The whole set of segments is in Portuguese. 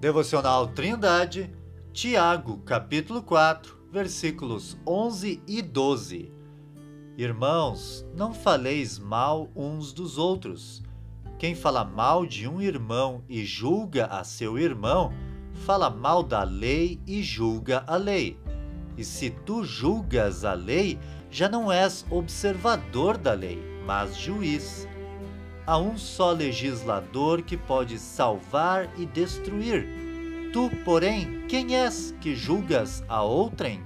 Devocional Trindade, Tiago, capítulo 4, versículos 11 e 12. Irmãos, não faleis mal uns dos outros. Quem fala mal de um irmão e julga a seu irmão, fala mal da lei e julga a lei. E se tu julgas a lei, já não és observador da lei, mas juiz há um só legislador que pode salvar e destruir. Tu, porém, quem és que julgas a outrem?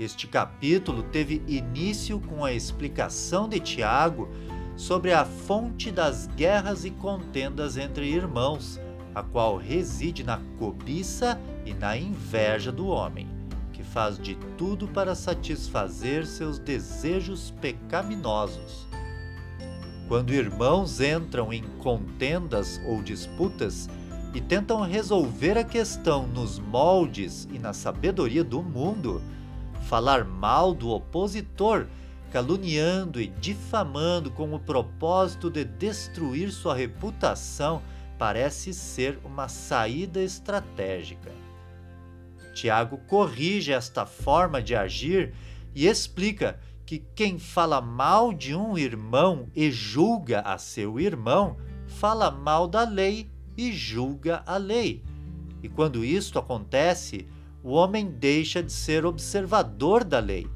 Este capítulo teve início com a explicação de Tiago sobre a fonte das guerras e contendas entre irmãos, a qual reside na cobiça e na inveja do homem, que faz de tudo para satisfazer seus desejos pecaminosos. Quando irmãos entram em contendas ou disputas e tentam resolver a questão nos moldes e na sabedoria do mundo, falar mal do opositor, caluniando e difamando com o propósito de destruir sua reputação, parece ser uma saída estratégica. Tiago corrige esta forma de agir e explica que quem fala mal de um irmão e julga a seu irmão, fala mal da lei e julga a lei. E quando isto acontece, o homem deixa de ser observador da lei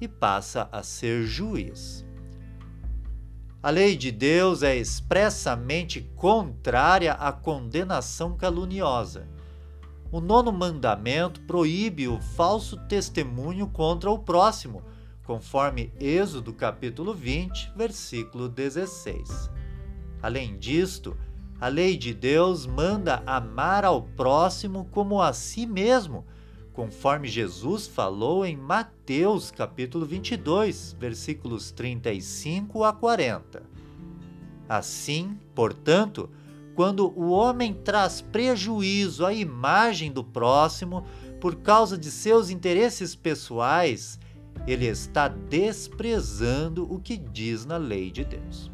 e passa a ser juiz. A lei de Deus é expressamente contrária à condenação caluniosa. O nono mandamento proíbe o falso testemunho contra o próximo conforme Êxodo capítulo 20, versículo 16. Além disto, a lei de Deus manda amar ao próximo como a si mesmo, conforme Jesus falou em Mateus capítulo 22, versículos 35 a 40. Assim, portanto, quando o homem traz prejuízo à imagem do próximo por causa de seus interesses pessoais, ele está desprezando o que diz na lei de Deus.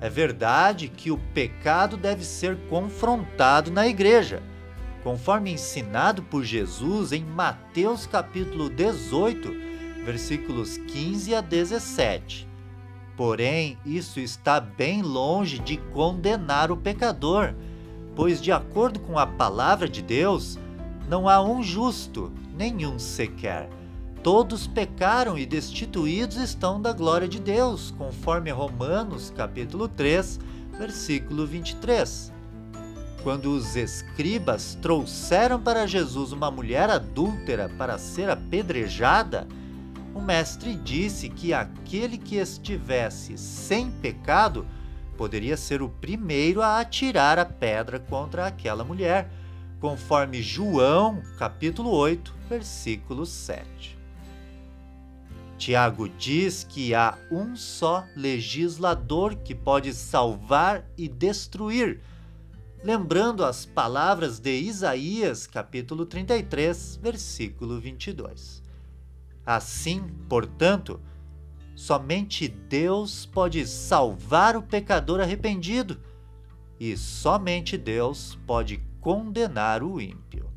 É verdade que o pecado deve ser confrontado na igreja, conforme ensinado por Jesus em Mateus capítulo 18, versículos 15 a 17. Porém, isso está bem longe de condenar o pecador, pois, de acordo com a palavra de Deus, não há um justo, nenhum sequer Todos pecaram e destituídos estão da glória de Deus, conforme Romanos capítulo 3, versículo 23. Quando os escribas trouxeram para Jesus uma mulher adúltera para ser apedrejada, o mestre disse que aquele que estivesse sem pecado poderia ser o primeiro a atirar a pedra contra aquela mulher, conforme João, capítulo 8, versículo 7. Tiago diz que há um só legislador que pode salvar e destruir, lembrando as palavras de Isaías, capítulo 33, versículo 22. Assim, portanto, somente Deus pode salvar o pecador arrependido e somente Deus pode condenar o ímpio.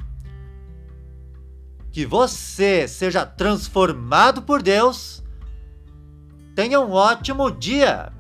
Que você seja transformado por Deus. Tenha um ótimo dia!